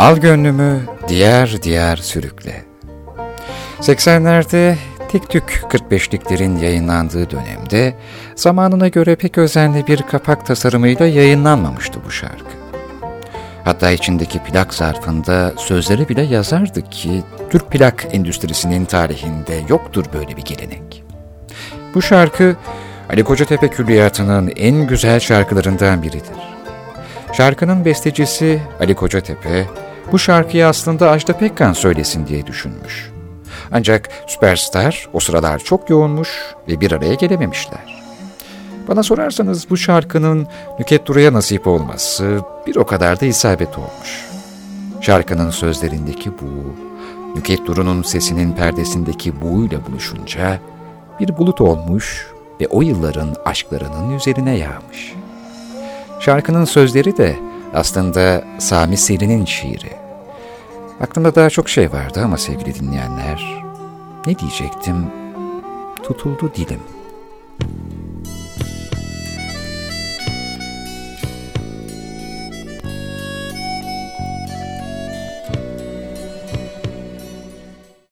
Al gönlümü diğer diğer sürükle. 80'lerde Tek Tük 45'liklerin yayınlandığı dönemde zamanına göre pek özenli bir kapak tasarımıyla yayınlanmamıştı bu şarkı. Hatta içindeki plak zarfında sözleri bile yazardı ki Türk plak endüstrisinin tarihinde yoktur böyle bir gelenek. Bu şarkı Ali Kocatepe Külliyatı'nın en güzel şarkılarından biridir. Şarkının bestecisi Ali Kocatepe, bu şarkıyı aslında Ajda Pekkan söylesin diye düşünmüş. Ancak Süperstar o sıralar çok yoğunmuş ve bir araya gelememişler. Bana sorarsanız bu şarkının Nüket Duru'ya nasip olması bir o kadar da isabet olmuş. Şarkının sözlerindeki bu, Nüket Duru'nun sesinin perdesindeki buğuyla buluşunca bir bulut olmuş ve o yılların aşklarının üzerine yağmış. Şarkının sözleri de aslında Sami Selin'in şiiri. Aklımda daha çok şey vardı ama sevgili dinleyenler, ne diyecektim? Tutuldu dilim.''